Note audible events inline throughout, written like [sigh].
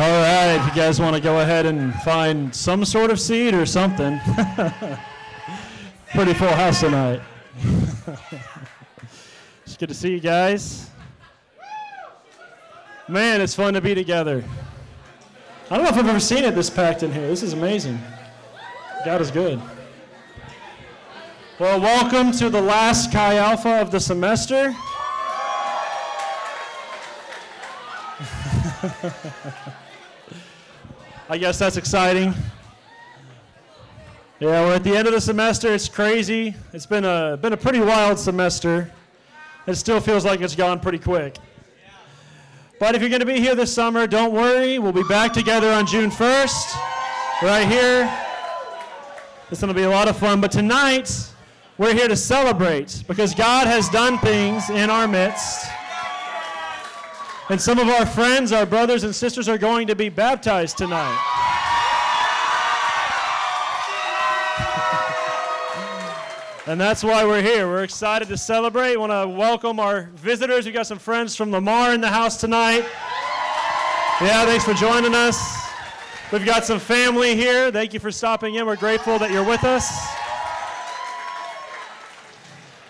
All right, if you guys want to go ahead and find some sort of seat or something. Pretty full house tonight. it's good to see you guys. Man, it's fun to be together. I don't know if I've ever seen it this packed in here. This is amazing. God is good. Well, welcome to the last Chi Alpha of the semester. [laughs] I guess that's exciting. Yeah, we're at the end of the semester. It's crazy. It's been a, been a pretty wild semester. It still feels like it's gone pretty quick. But if you're going to be here this summer, don't worry. We'll be back together on June 1st, right here. It's going to be a lot of fun. But tonight, we're here to celebrate because God has done things in our midst. And some of our friends, our brothers and sisters, are going to be baptized tonight. and that's why we're here. We're excited to celebrate. We want to welcome our visitors. We've got some friends from Lamar in the house tonight. Yeah, thanks for joining us. We've got some family here. Thank you for stopping in. We're grateful that you're with us.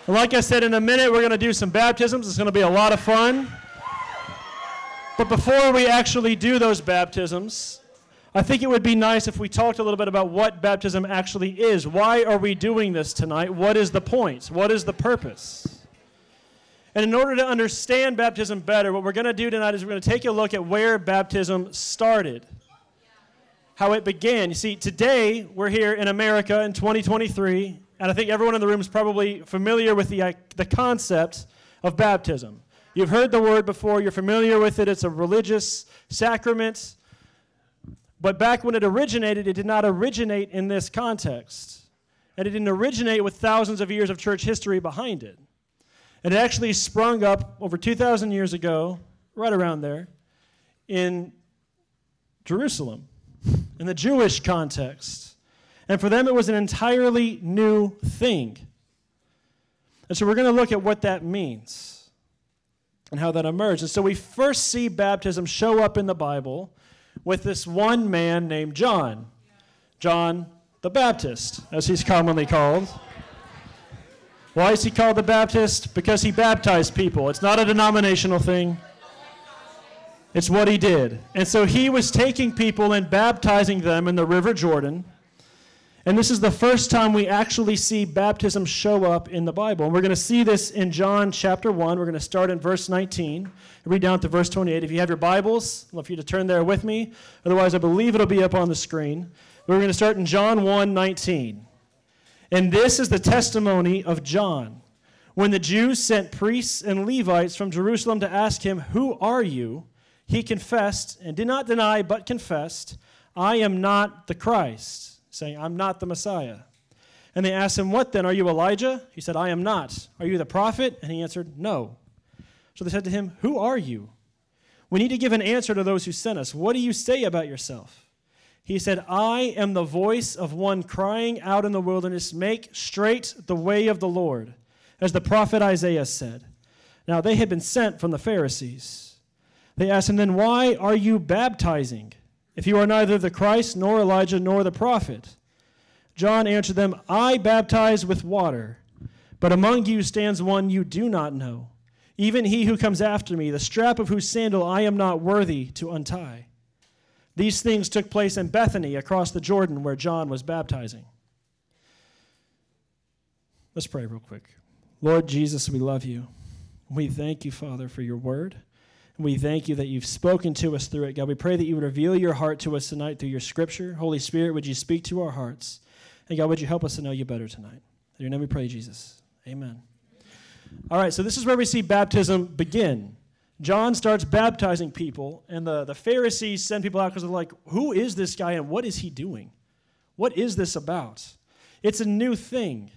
And like I said, in a minute, we're going to do some baptisms. It's going to be a lot of fun. But before we actually do those baptisms, I think it would be nice if we talked a little bit about what baptism actually is. Why are we doing this tonight? What is the point? What is the purpose? And in order to understand baptism better, what we're going to do tonight is we're going to take a look at where baptism started, how it began. You see, today we're here in America in 2023, and I think everyone in the room is probably familiar with the, uh, the concept of baptism. You've heard the word before, you're familiar with it. It's a religious sacrament. But back when it originated, it did not originate in this context. And it didn't originate with thousands of years of church history behind it. And it actually sprung up over 2,000 years ago, right around there, in Jerusalem, in the Jewish context. And for them, it was an entirely new thing. And so we're going to look at what that means and how that emerged. And so we first see baptism show up in the Bible with this one man named John, John the Baptist, as he's commonly called. Why is he called the Baptist? Because he baptized people. It's not a denominational thing. It's what he did. And so he was taking people and baptizing them in the River Jordan. And this is the first time we actually see baptism show up in the Bible. And we're going to see this in John chapter 1. We're going to start in verse 19 and read down to verse 28. If you have your Bibles, I'd love for you to turn there with me. Otherwise, I believe it'll be up on the screen. We're going to start in John 1 19. And this is the testimony of John. When the Jews sent priests and Levites from Jerusalem to ask him, Who are you? He confessed, and did not deny, but confessed, I am not the Christ saying, I'm not the Messiah. And they asked him, What then? Are you Elijah? He said, I am not. Are you the prophet? And he answered, No. So they said to him, Who are you? We need to give an answer to those who sent us. What do you say about yourself? He said, I am the voice of one crying out in the wilderness, Make straight the way of the Lord, as the prophet Isaiah said. Now they had been sent from the Pharisees. They asked him, Then why are you baptizing? If you are neither the Christ, nor Elijah, nor the prophet? John answered them, I baptize with water, but among you stands one you do not know, even he who comes after me, the strap of whose sandal I am not worthy to untie. These things took place in Bethany across the Jordan where John was baptizing. Let's pray real quick. Lord Jesus, we love you. We thank you, Father, for your word. We thank you that you've spoken to us through it, God. We pray that you would reveal your heart to us tonight through your scripture. Holy Spirit, would you speak to our hearts? And God, would you help us to know you better tonight? In your name we pray, Jesus. Amen. All right, so this is where we see baptism begin. John starts baptizing people, and the, the Pharisees send people out because they're like, who is this guy and what is he doing? What is this about? It's a new thing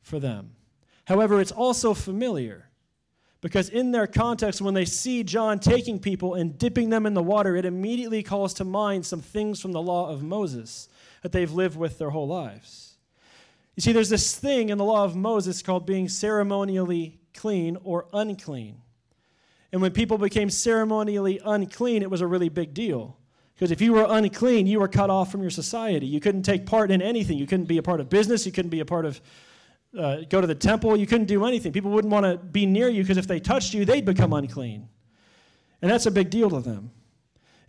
for them. However, it's also familiar. Because in their context, when they see John taking people and dipping them in the water, it immediately calls to mind some things from the law of Moses that they've lived with their whole lives. You see, there's this thing in the law of Moses called being ceremonially clean or unclean. And when people became ceremonially unclean, it was a really big deal. Because if you were unclean, you were cut off from your society. You couldn't take part in anything. You couldn't be a part of business. You couldn't be a part of, uh, go to the temple. You couldn't do anything. People wouldn't want to be near you because if they touched you, they'd become unclean. And that's a big deal to them.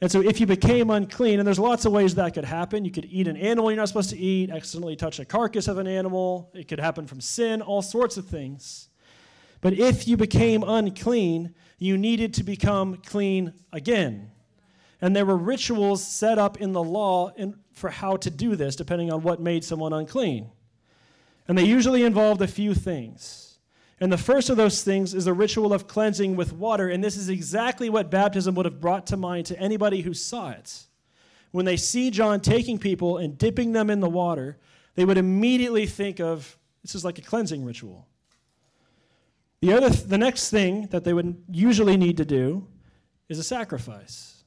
And so if you became unclean, and there's lots of ways that could happen. You could eat an animal you're not supposed to eat, accidentally touch a carcass of an animal. It could happen from sin, all sorts of things. But if you became unclean, you needed to become clean again. And there were rituals set up in the law in, for how to do this, depending on what made someone unclean. And they usually involved a few things. And the first of those things is the ritual of cleansing with water. And this is exactly what baptism would have brought to mind to anybody who saw it. When they see John taking people and dipping them in the water, they would immediately think of this is like a cleansing ritual. The, other th- the next thing that they would usually need to do is a sacrifice.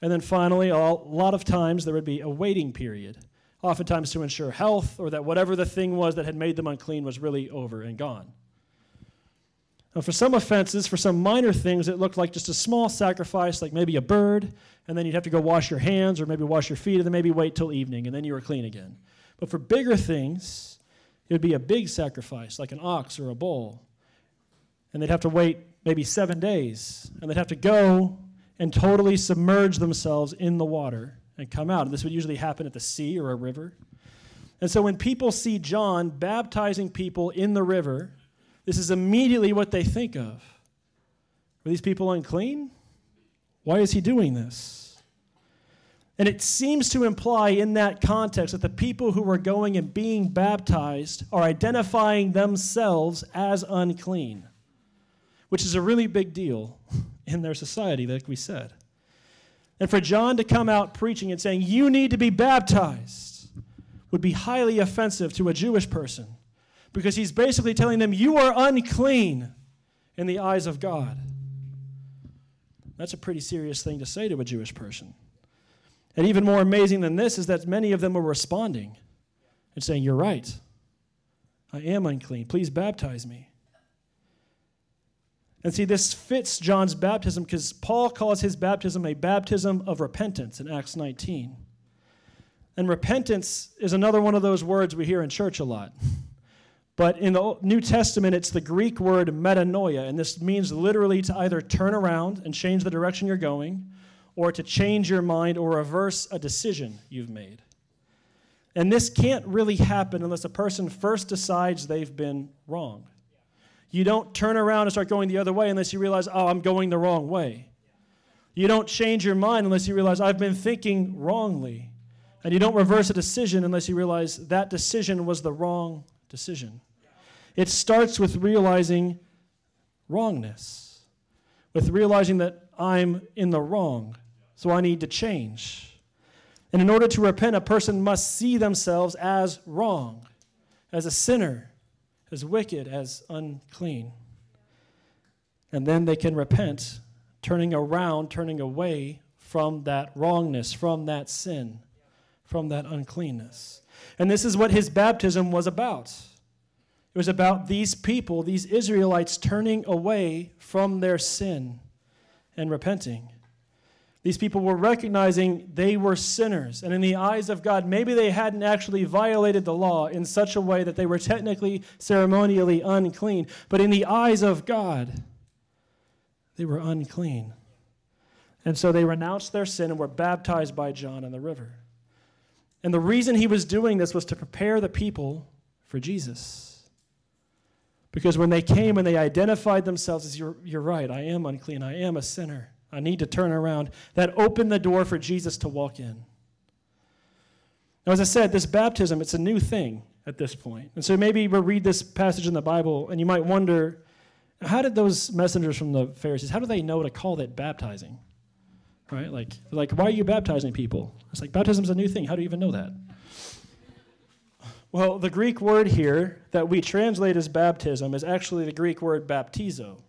And then finally, a lot of times there would be a waiting period, oftentimes to ensure health or that whatever the thing was that had made them unclean was really over and gone. Now, for some offenses, for some minor things, it looked like just a small sacrifice, like maybe a bird, and then you'd have to go wash your hands or maybe wash your feet, and then maybe wait till evening, and then you were clean again. But for bigger things, it would be a big sacrifice, like an ox or a bull. And they'd have to wait maybe seven days, and they'd have to go and totally submerge themselves in the water and come out. This would usually happen at the sea or a river. And so when people see John baptizing people in the river, this is immediately what they think of. Are these people unclean? Why is he doing this? And it seems to imply in that context that the people who are going and being baptized are identifying themselves as unclean, which is a really big deal in their society, like we said. And for John to come out preaching and saying, You need to be baptized, would be highly offensive to a Jewish person because he's basically telling them, You are unclean in the eyes of God. That's a pretty serious thing to say to a Jewish person. And even more amazing than this is that many of them were responding and saying, You're right. I am unclean. Please baptize me. And see, this fits John's baptism because Paul calls his baptism a baptism of repentance in Acts 19. And repentance is another one of those words we hear in church a lot. But in the New Testament, it's the Greek word metanoia, and this means literally to either turn around and change the direction you're going, or to change your mind or reverse a decision you've made. And this can't really happen unless a person first decides they've been wrong. You don't turn around and start going the other way unless you realize, oh, I'm going the wrong way. You don't change your mind unless you realize, I've been thinking wrongly. And you don't reverse a decision unless you realize that decision was the wrong decision. It starts with realizing wrongness, with realizing that I'm in the wrong, so I need to change. And in order to repent, a person must see themselves as wrong, as a sinner, as wicked, as unclean. And then they can repent, turning around, turning away from that wrongness, from that sin, from that uncleanness. And this is what his baptism was about. It was about these people, these Israelites, turning away from their sin and repenting. These people were recognizing they were sinners. And in the eyes of God, maybe they hadn't actually violated the law in such a way that they were technically, ceremonially unclean. But in the eyes of God, they were unclean. And so they renounced their sin and were baptized by John in the river. And the reason he was doing this was to prepare the people for Jesus. Because when they came and they identified themselves as, you're, you're right, I am unclean, I am a sinner. I need to turn around. That opened the door for Jesus to walk in. Now, as I said, this baptism, it's a new thing at this point. And so maybe we'll read this passage in the Bible, and you might wonder, how did those messengers from the Pharisees, how do they know to call it baptizing? Right? Like, like, why are you baptizing people? It's like baptism's a new thing. How do you even know that? Well, the Greek word here that we translate as baptism is actually the Greek word baptizo.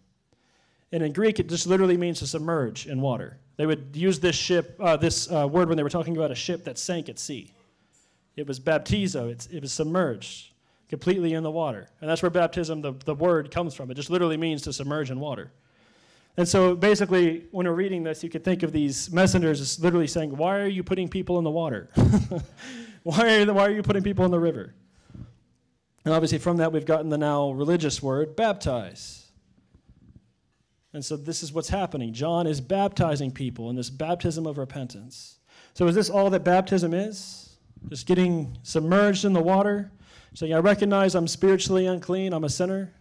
And in Greek, it just literally means to submerge in water. They would use this ship, uh, this uh, word when they were talking about a ship that sank at sea. It was baptizo. It's, it was submerged completely in the water. And that's where baptism, the, the word, comes from. It just literally means to submerge in water. And so basically, when we're reading this, you could think of these messengers as literally saying, Why are you putting people in the water? [laughs] why, are why are you putting people in the river? And obviously, from that, we've gotten the now religious word, baptize. And so, this is what's happening. John is baptizing people in this baptism of repentance. So, is this all that baptism is? Just getting submerged in the water, saying, I recognize I'm spiritually unclean, I'm a sinner,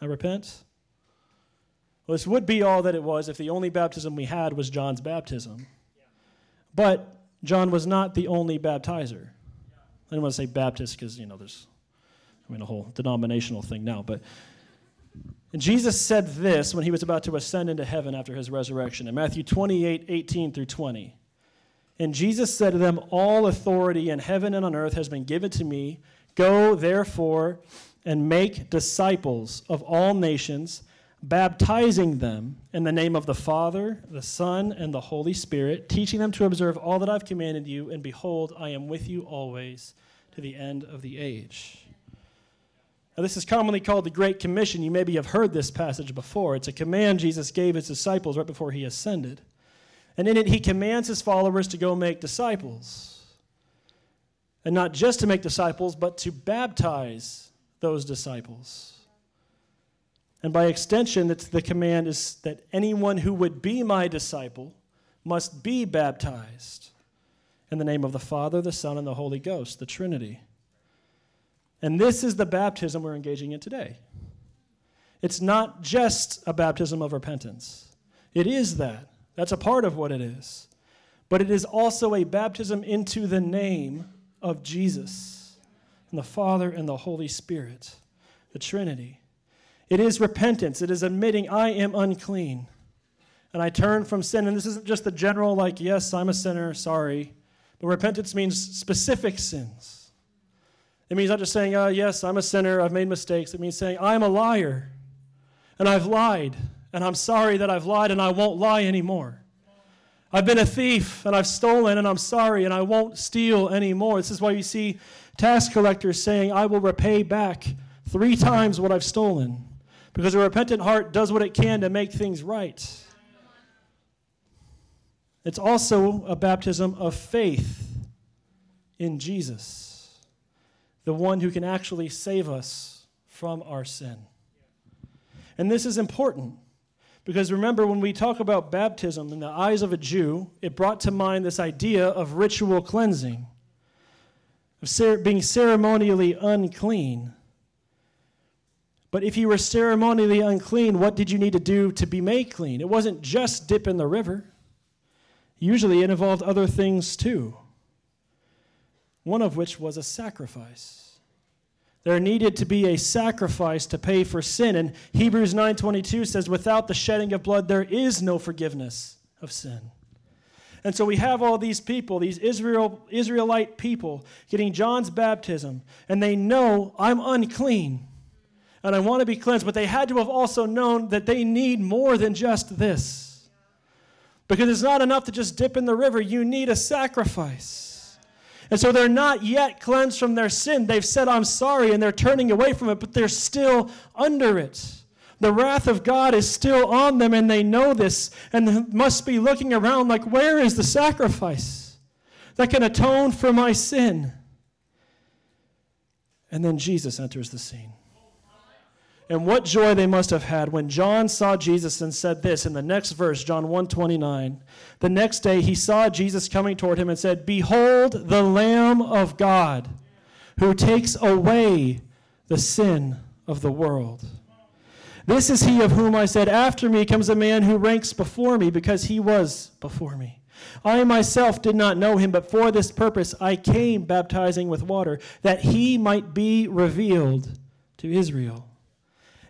I repent? Well, this would be all that it was if the only baptism we had was John's baptism. But John was not the only baptizer. I don't want to say Baptist because, you know, there's, I mean, a whole denominational thing now. But Jesus said this when he was about to ascend into heaven after his resurrection in Matthew 28 18 through 20. And Jesus said to them, All authority in heaven and on earth has been given to me. Go, therefore, and make disciples of all nations baptizing them in the name of the Father, the Son, and the Holy Spirit, teaching them to observe all that I've commanded you, and behold, I am with you always to the end of the age. Now, this is commonly called the Great Commission. You maybe have heard this passage before. It's a command Jesus gave his disciples right before he ascended. And in it, he commands his followers to go make disciples. And not just to make disciples, but to baptize those disciples. And by extension, the command is that anyone who would be my disciple must be baptized in the name of the Father, the Son, and the Holy Ghost, the Trinity. And this is the baptism we're engaging in today. It's not just a baptism of repentance, it is that. That's a part of what it is. But it is also a baptism into the name of Jesus and the Father and the Holy Spirit, the Trinity. It is repentance. It is admitting, I am unclean. And I turn from sin. And this isn't just the general, like, yes, I'm a sinner, sorry. But repentance means specific sins. It means not just saying, oh, yes, I'm a sinner, I've made mistakes. It means saying, I'm a liar, and I've lied, and I'm sorry that I've lied, and I won't lie anymore. I've been a thief, and I've stolen, and I'm sorry, and I won't steal anymore. This is why you see tax collectors saying, I will repay back three times what I've stolen. Because a repentant heart does what it can to make things right. It's also a baptism of faith in Jesus, the one who can actually save us from our sin. And this is important because remember, when we talk about baptism in the eyes of a Jew, it brought to mind this idea of ritual cleansing, of being ceremonially unclean. But if you were ceremonially unclean, what did you need to do to be made clean? It wasn't just dip in the river. Usually it involved other things too. One of which was a sacrifice. There needed to be a sacrifice to pay for sin. And Hebrews 9:22 says, without the shedding of blood, there is no forgiveness of sin. And so we have all these people, these Israel, Israelite people, getting John's baptism, and they know I'm unclean and I want to be cleansed. But they had to have also known that they need more than just this. Because it's not enough to just dip in the river, you need a sacrifice. And so they're not yet cleansed from their sin. They've said, I'm sorry, and they're turning away from it, but they're still under it. The wrath of God is still on them, and they know this, and must be looking around like, where is the sacrifice that can atone for my sin? And then Jesus enters the scene. And what joy they must have had when John saw Jesus and said this in the next verse, John 1:29. The next day he saw Jesus coming toward him and said, "Behold the Lamb of God, who takes away the sin of the world." This is he of whom I said, After me comes a man who ranks before me, because he was before me. I myself did not know him, but for this purpose I came baptizing with water, that he might be revealed to Israel.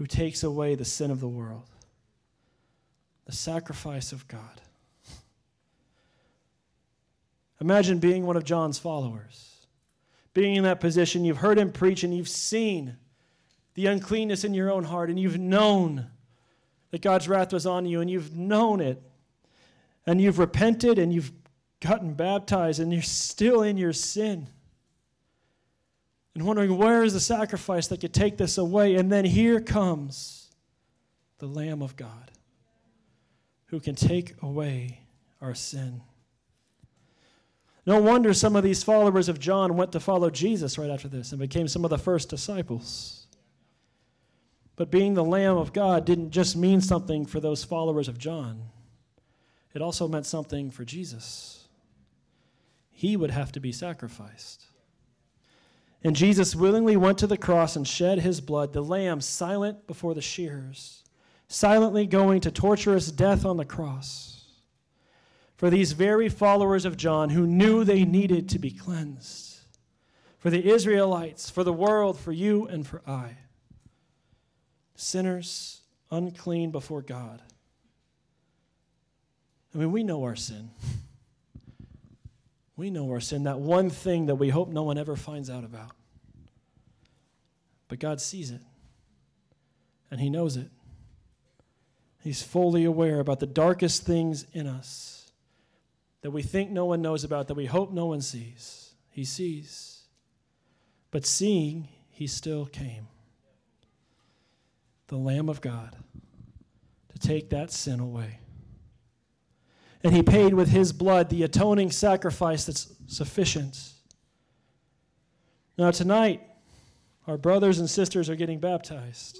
who takes away the sin of the world. the sacrifice of God. Imagine being one of John's followers, being in that position. You've heard him preach and you've seen the uncleanness in your own heart, and you've known that God's wrath was on you, and you've known it, and you've repented and you've gotten baptized, and you're still in your sin. And wondering, where is the sacrifice that could take this away? And then here comes the Lamb of God who can take away our sin. No wonder some of these followers of John went to follow Jesus right after this and became some of the first disciples. But being the Lamb of God didn't just mean something for those followers of John, it also meant something for Jesus. He would have to be sacrificed. And Jesus willingly went to the cross and shed his blood, the lamb silent before the shears, silently going to torturous death on the cross. For these very followers of John who knew they needed to be cleansed, for the Israelites, for the world, for you, and for I sinners, unclean before God. I mean, we know our sin. [laughs] We know our sin, that one thing that we hope no one ever finds out about. But God sees it, and He knows it. He's fully aware about the darkest things in us that we think no one knows about, that we hope no one sees. He sees. But seeing, He still came the Lamb of God, to take that sin away. And he paid with his blood the atoning sacrifice that's sufficient. Now, tonight, our brothers and sisters are getting baptized.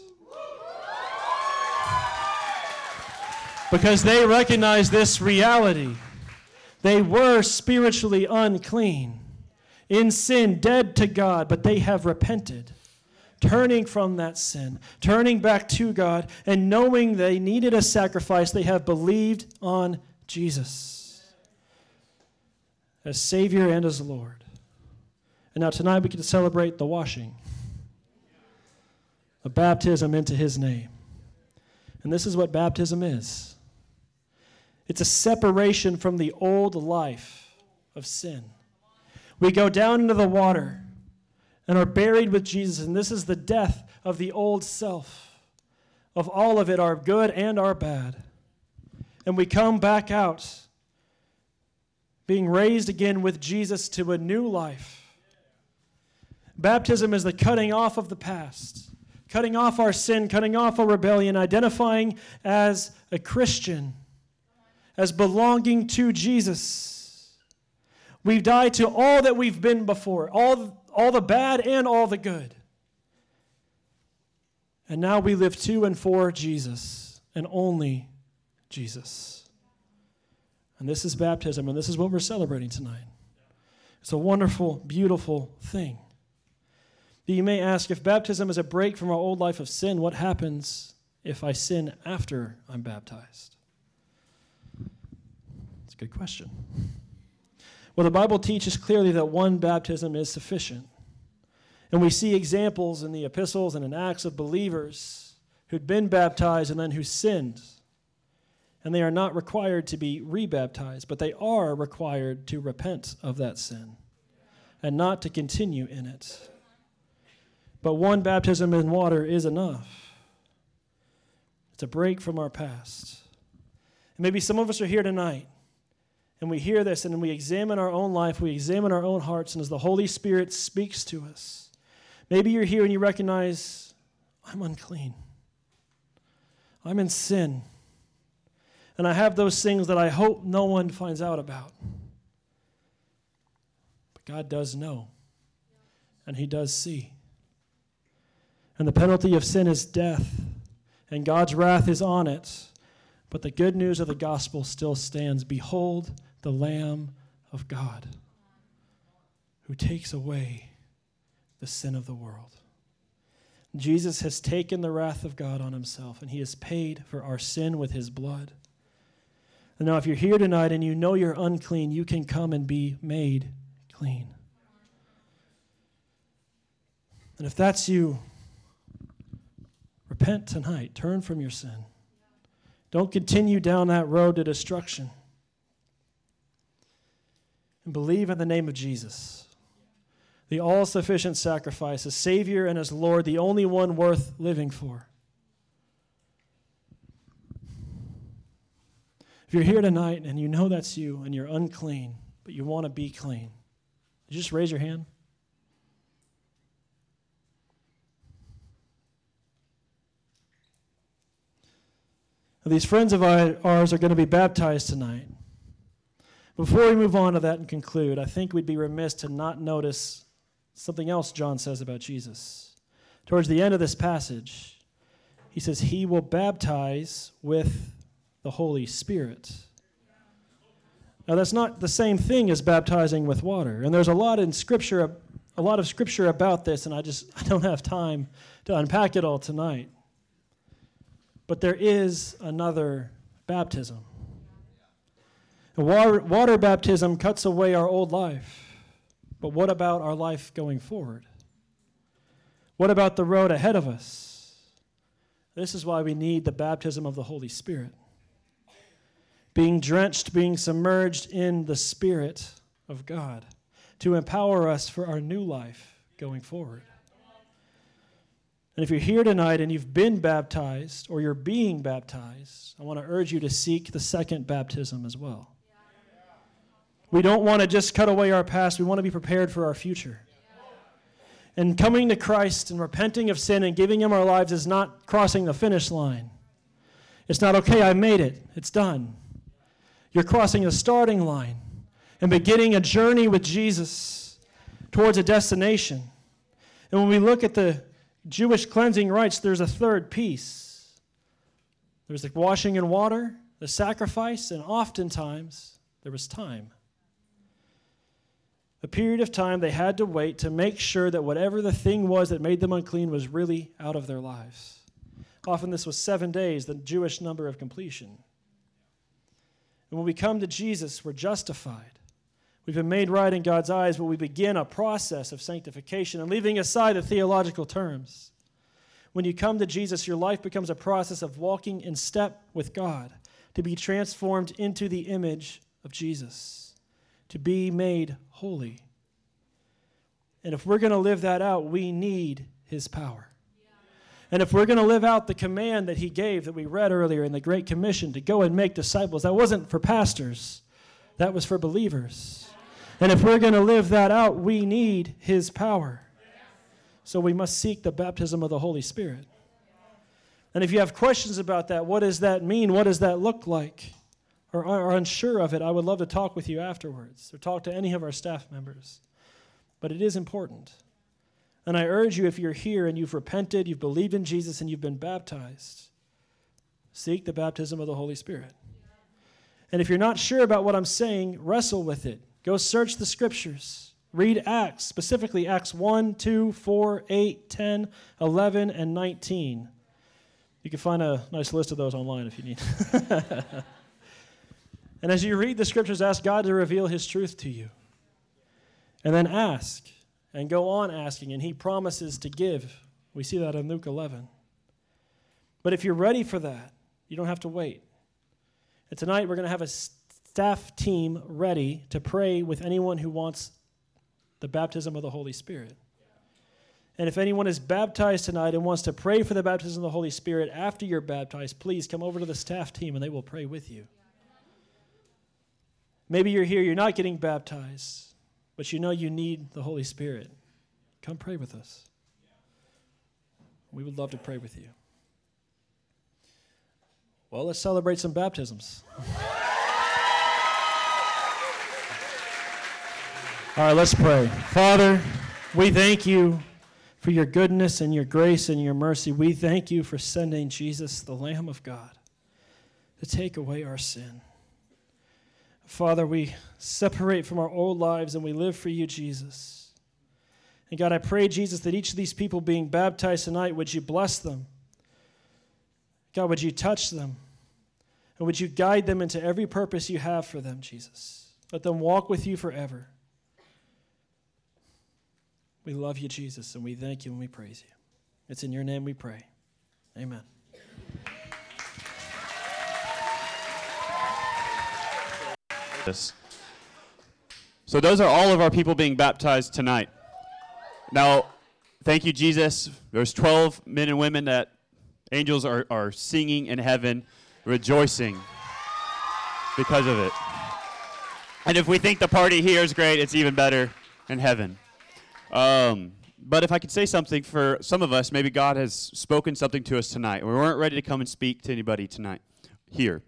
Because they recognize this reality. They were spiritually unclean, in sin, dead to God, but they have repented turning from that sin, turning back to God, and knowing they needed a sacrifice, they have believed on Jesus as Savior and as Lord. And now tonight we to celebrate the washing, a baptism into His name. And this is what baptism is it's a separation from the old life of sin. We go down into the water and are buried with Jesus. And this is the death of the old self, of all of it, our good and our bad. And we come back out, being raised again with Jesus to a new life. Baptism is the cutting off of the past, cutting off our sin, cutting off our rebellion, identifying as a Christian, as belonging to Jesus. We've died to all that we've been before, all all the bad and all the good. And now we live to and for Jesus and only Jesus. And this is baptism, and this is what we're celebrating tonight. It's a wonderful, beautiful thing. But you may ask if baptism is a break from our old life of sin, what happens if I sin after I'm baptized? It's a good question. Well, the Bible teaches clearly that one baptism is sufficient. And we see examples in the epistles and in Acts of believers who'd been baptized and then who sinned. And they are not required to be rebaptized, but they are required to repent of that sin and not to continue in it. But one baptism in water is enough. It's a break from our past. And maybe some of us are here tonight and we hear this and we examine our own life, we examine our own hearts, and as the Holy Spirit speaks to us, maybe you're here and you recognize, I'm unclean. I'm in sin. And I have those things that I hope no one finds out about. But God does know, and He does see. And the penalty of sin is death, and God's wrath is on it. But the good news of the gospel still stands. Behold, the Lamb of God who takes away the sin of the world. Jesus has taken the wrath of God on himself, and he has paid for our sin with his blood. And now, if you're here tonight and you know you're unclean, you can come and be made clean. And if that's you, repent tonight. Turn from your sin. Don't continue down that road to destruction. And believe in the name of Jesus, the all sufficient sacrifice, as Savior and as Lord, the only one worth living for. If you're here tonight and you know that's you and you're unclean, but you want to be clean, just raise your hand. These friends of ours are going to be baptized tonight. Before we move on to that and conclude, I think we'd be remiss to not notice something else John says about Jesus. Towards the end of this passage, he says, He will baptize with the Holy Spirit. Now, that's not the same thing as baptizing with water. And there's a lot in Scripture, a lot of Scripture about this, and I just [laughs] I don't have time to unpack it all tonight. But there is another baptism. Water, water baptism cuts away our old life. But what about our life going forward? What about the road ahead of us? This is why we need the baptism of the Holy Spirit. Being drenched, being submerged in the Spirit of God to empower us for our new life going forward. And if you're here tonight and you've been baptized or you're being baptized, I want to urge you to seek the second baptism as well. We don't want to just cut away our past, we want to be prepared for our future. And coming to Christ and repenting of sin and giving Him our lives is not crossing the finish line. It's not, okay, I made it, it's done. You're crossing the starting line and beginning a journey with Jesus towards a destination. And when we look at the Jewish cleansing rites, there's a third piece. There's the washing in water, the sacrifice, and oftentimes there was time. A period of time they had to wait to make sure that whatever the thing was that made them unclean was really out of their lives. Often this was seven days, the Jewish number of completion. And when we come to Jesus, we're justified. We've been made right in God's eyes, but we begin a process of sanctification and leaving aside the theological terms. When you come to Jesus, your life becomes a process of walking in step with God to be transformed into the image of Jesus, to be made holy. And if we're going to live that out, we need His power. And if we're going to live out the command that He gave that we read earlier in the Great Commission to go and make disciples, that wasn't for pastors, that was for believers. And if we're going to live that out, we need His power. So we must seek the baptism of the Holy Spirit. And if you have questions about that, what does that mean? What does that look like? Or are unsure of it, I would love to talk with you afterwards or talk to any of our staff members. But it is important. And I urge you, if you're here and you've repented, you've believed in Jesus, and you've been baptized, seek the baptism of the Holy Spirit. And if you're not sure about what I'm saying, wrestle with it. Go search the scriptures. Read Acts, specifically Acts 1, 2, 4, 8, 10, 11, and 19. You can find a nice list of those online if you need. [laughs] and as you read the scriptures, ask God to reveal his truth to you. And then ask, and go on asking, and he promises to give. We see that in Luke 11. But if you're ready for that, you don't have to wait. And tonight we're going to have a staff team ready to pray with anyone who wants the baptism of the Holy Spirit. And if anyone is baptized tonight and wants to pray for the baptism of the Holy Spirit after you're baptized, please come over to the staff team and they will pray with you. Maybe you're here, you're not getting baptized, but you know you need the Holy Spirit. Come pray with us. We would love to pray with you. Well, let's celebrate some baptisms. All right, let's pray. Father, we thank you for your goodness and your grace and your mercy. We thank you for sending Jesus, the Lamb of God, to take away our sin. Father, we separate from our old lives and we live for you, Jesus. And God, I pray, Jesus, that each of these people being baptized tonight, would you bless them? God, would you touch them? And would you guide them into every purpose you have for them, Jesus? Let them walk with you forever. We love you, Jesus, and we thank you and we praise you. It's in your name we pray. Amen. So, those are all of our people being baptized tonight. Now, thank you, Jesus. There's 12 men and women that angels are, are singing in heaven, rejoicing because of it. And if we think the party here is great, it's even better in heaven. Um, but if I could say something for some of us, maybe God has spoken something to us tonight. We weren't ready to come and speak to anybody tonight here.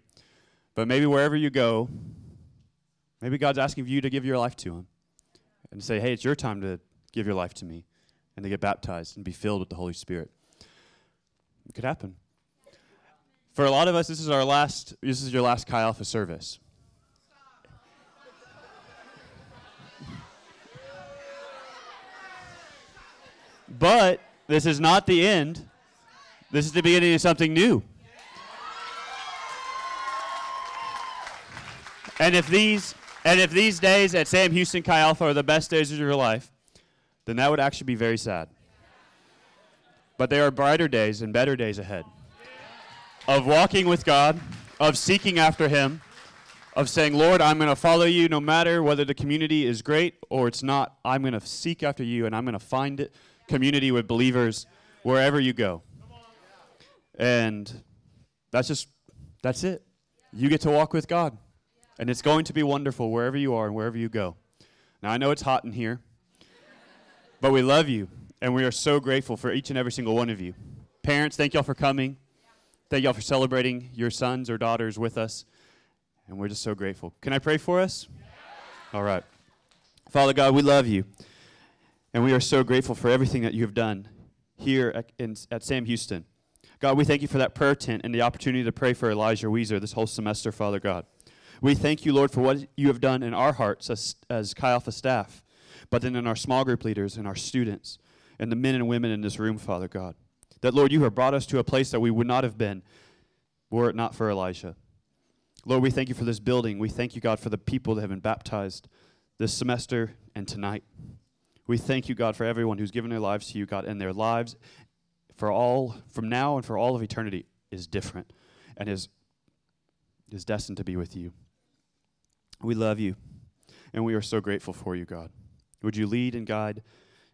But maybe wherever you go, maybe God's asking you to give your life to Him and say, hey, it's your time to give your life to me and to get baptized and be filled with the Holy Spirit. It could happen. For a lot of us, this is our last, this is your last Chi Alpha service. But this is not the end. This is the beginning of something new. And if these and if these days at Sam Houston Chi Alpha are the best days of your life, then that would actually be very sad. But there are brighter days and better days ahead of walking with God, of seeking after Him, of saying, Lord, I'm going to follow you no matter whether the community is great or it's not. I'm going to seek after you and I'm going to find it, community with believers wherever you go. And that's just, that's it. You get to walk with God. And it's going to be wonderful wherever you are and wherever you go. Now, I know it's hot in here, but we love you, and we are so grateful for each and every single one of you. Parents, thank y'all for coming. Thank y'all for celebrating your sons or daughters with us, and we're just so grateful. Can I pray for us? All right. Father God, we love you, and we are so grateful for everything that you have done here at, in, at Sam Houston. God, we thank you for that prayer tent and the opportunity to pray for Elijah Weezer this whole semester, Father God. We thank you, Lord, for what you have done in our hearts as, as Chi Alpha staff, but then in our small group leaders and our students and the men and women in this room, Father God. That, Lord, you have brought us to a place that we would not have been were it not for Elijah. Lord, we thank you for this building. We thank you, God, for the people that have been baptized this semester and tonight. We thank you, God, for everyone who's given their lives to you, God, and their lives for all, from now and for all of eternity, is different and is, is destined to be with you. We love you, and we are so grateful for you, God. Would you lead and guide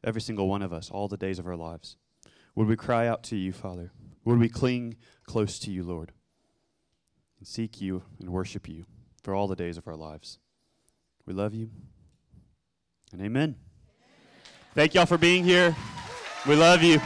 every single one of us all the days of our lives? Would we cry out to you, Father? Would we cling close to you, Lord, and seek you and worship you for all the days of our lives? We love you, and amen. Thank y'all for being here. We love you.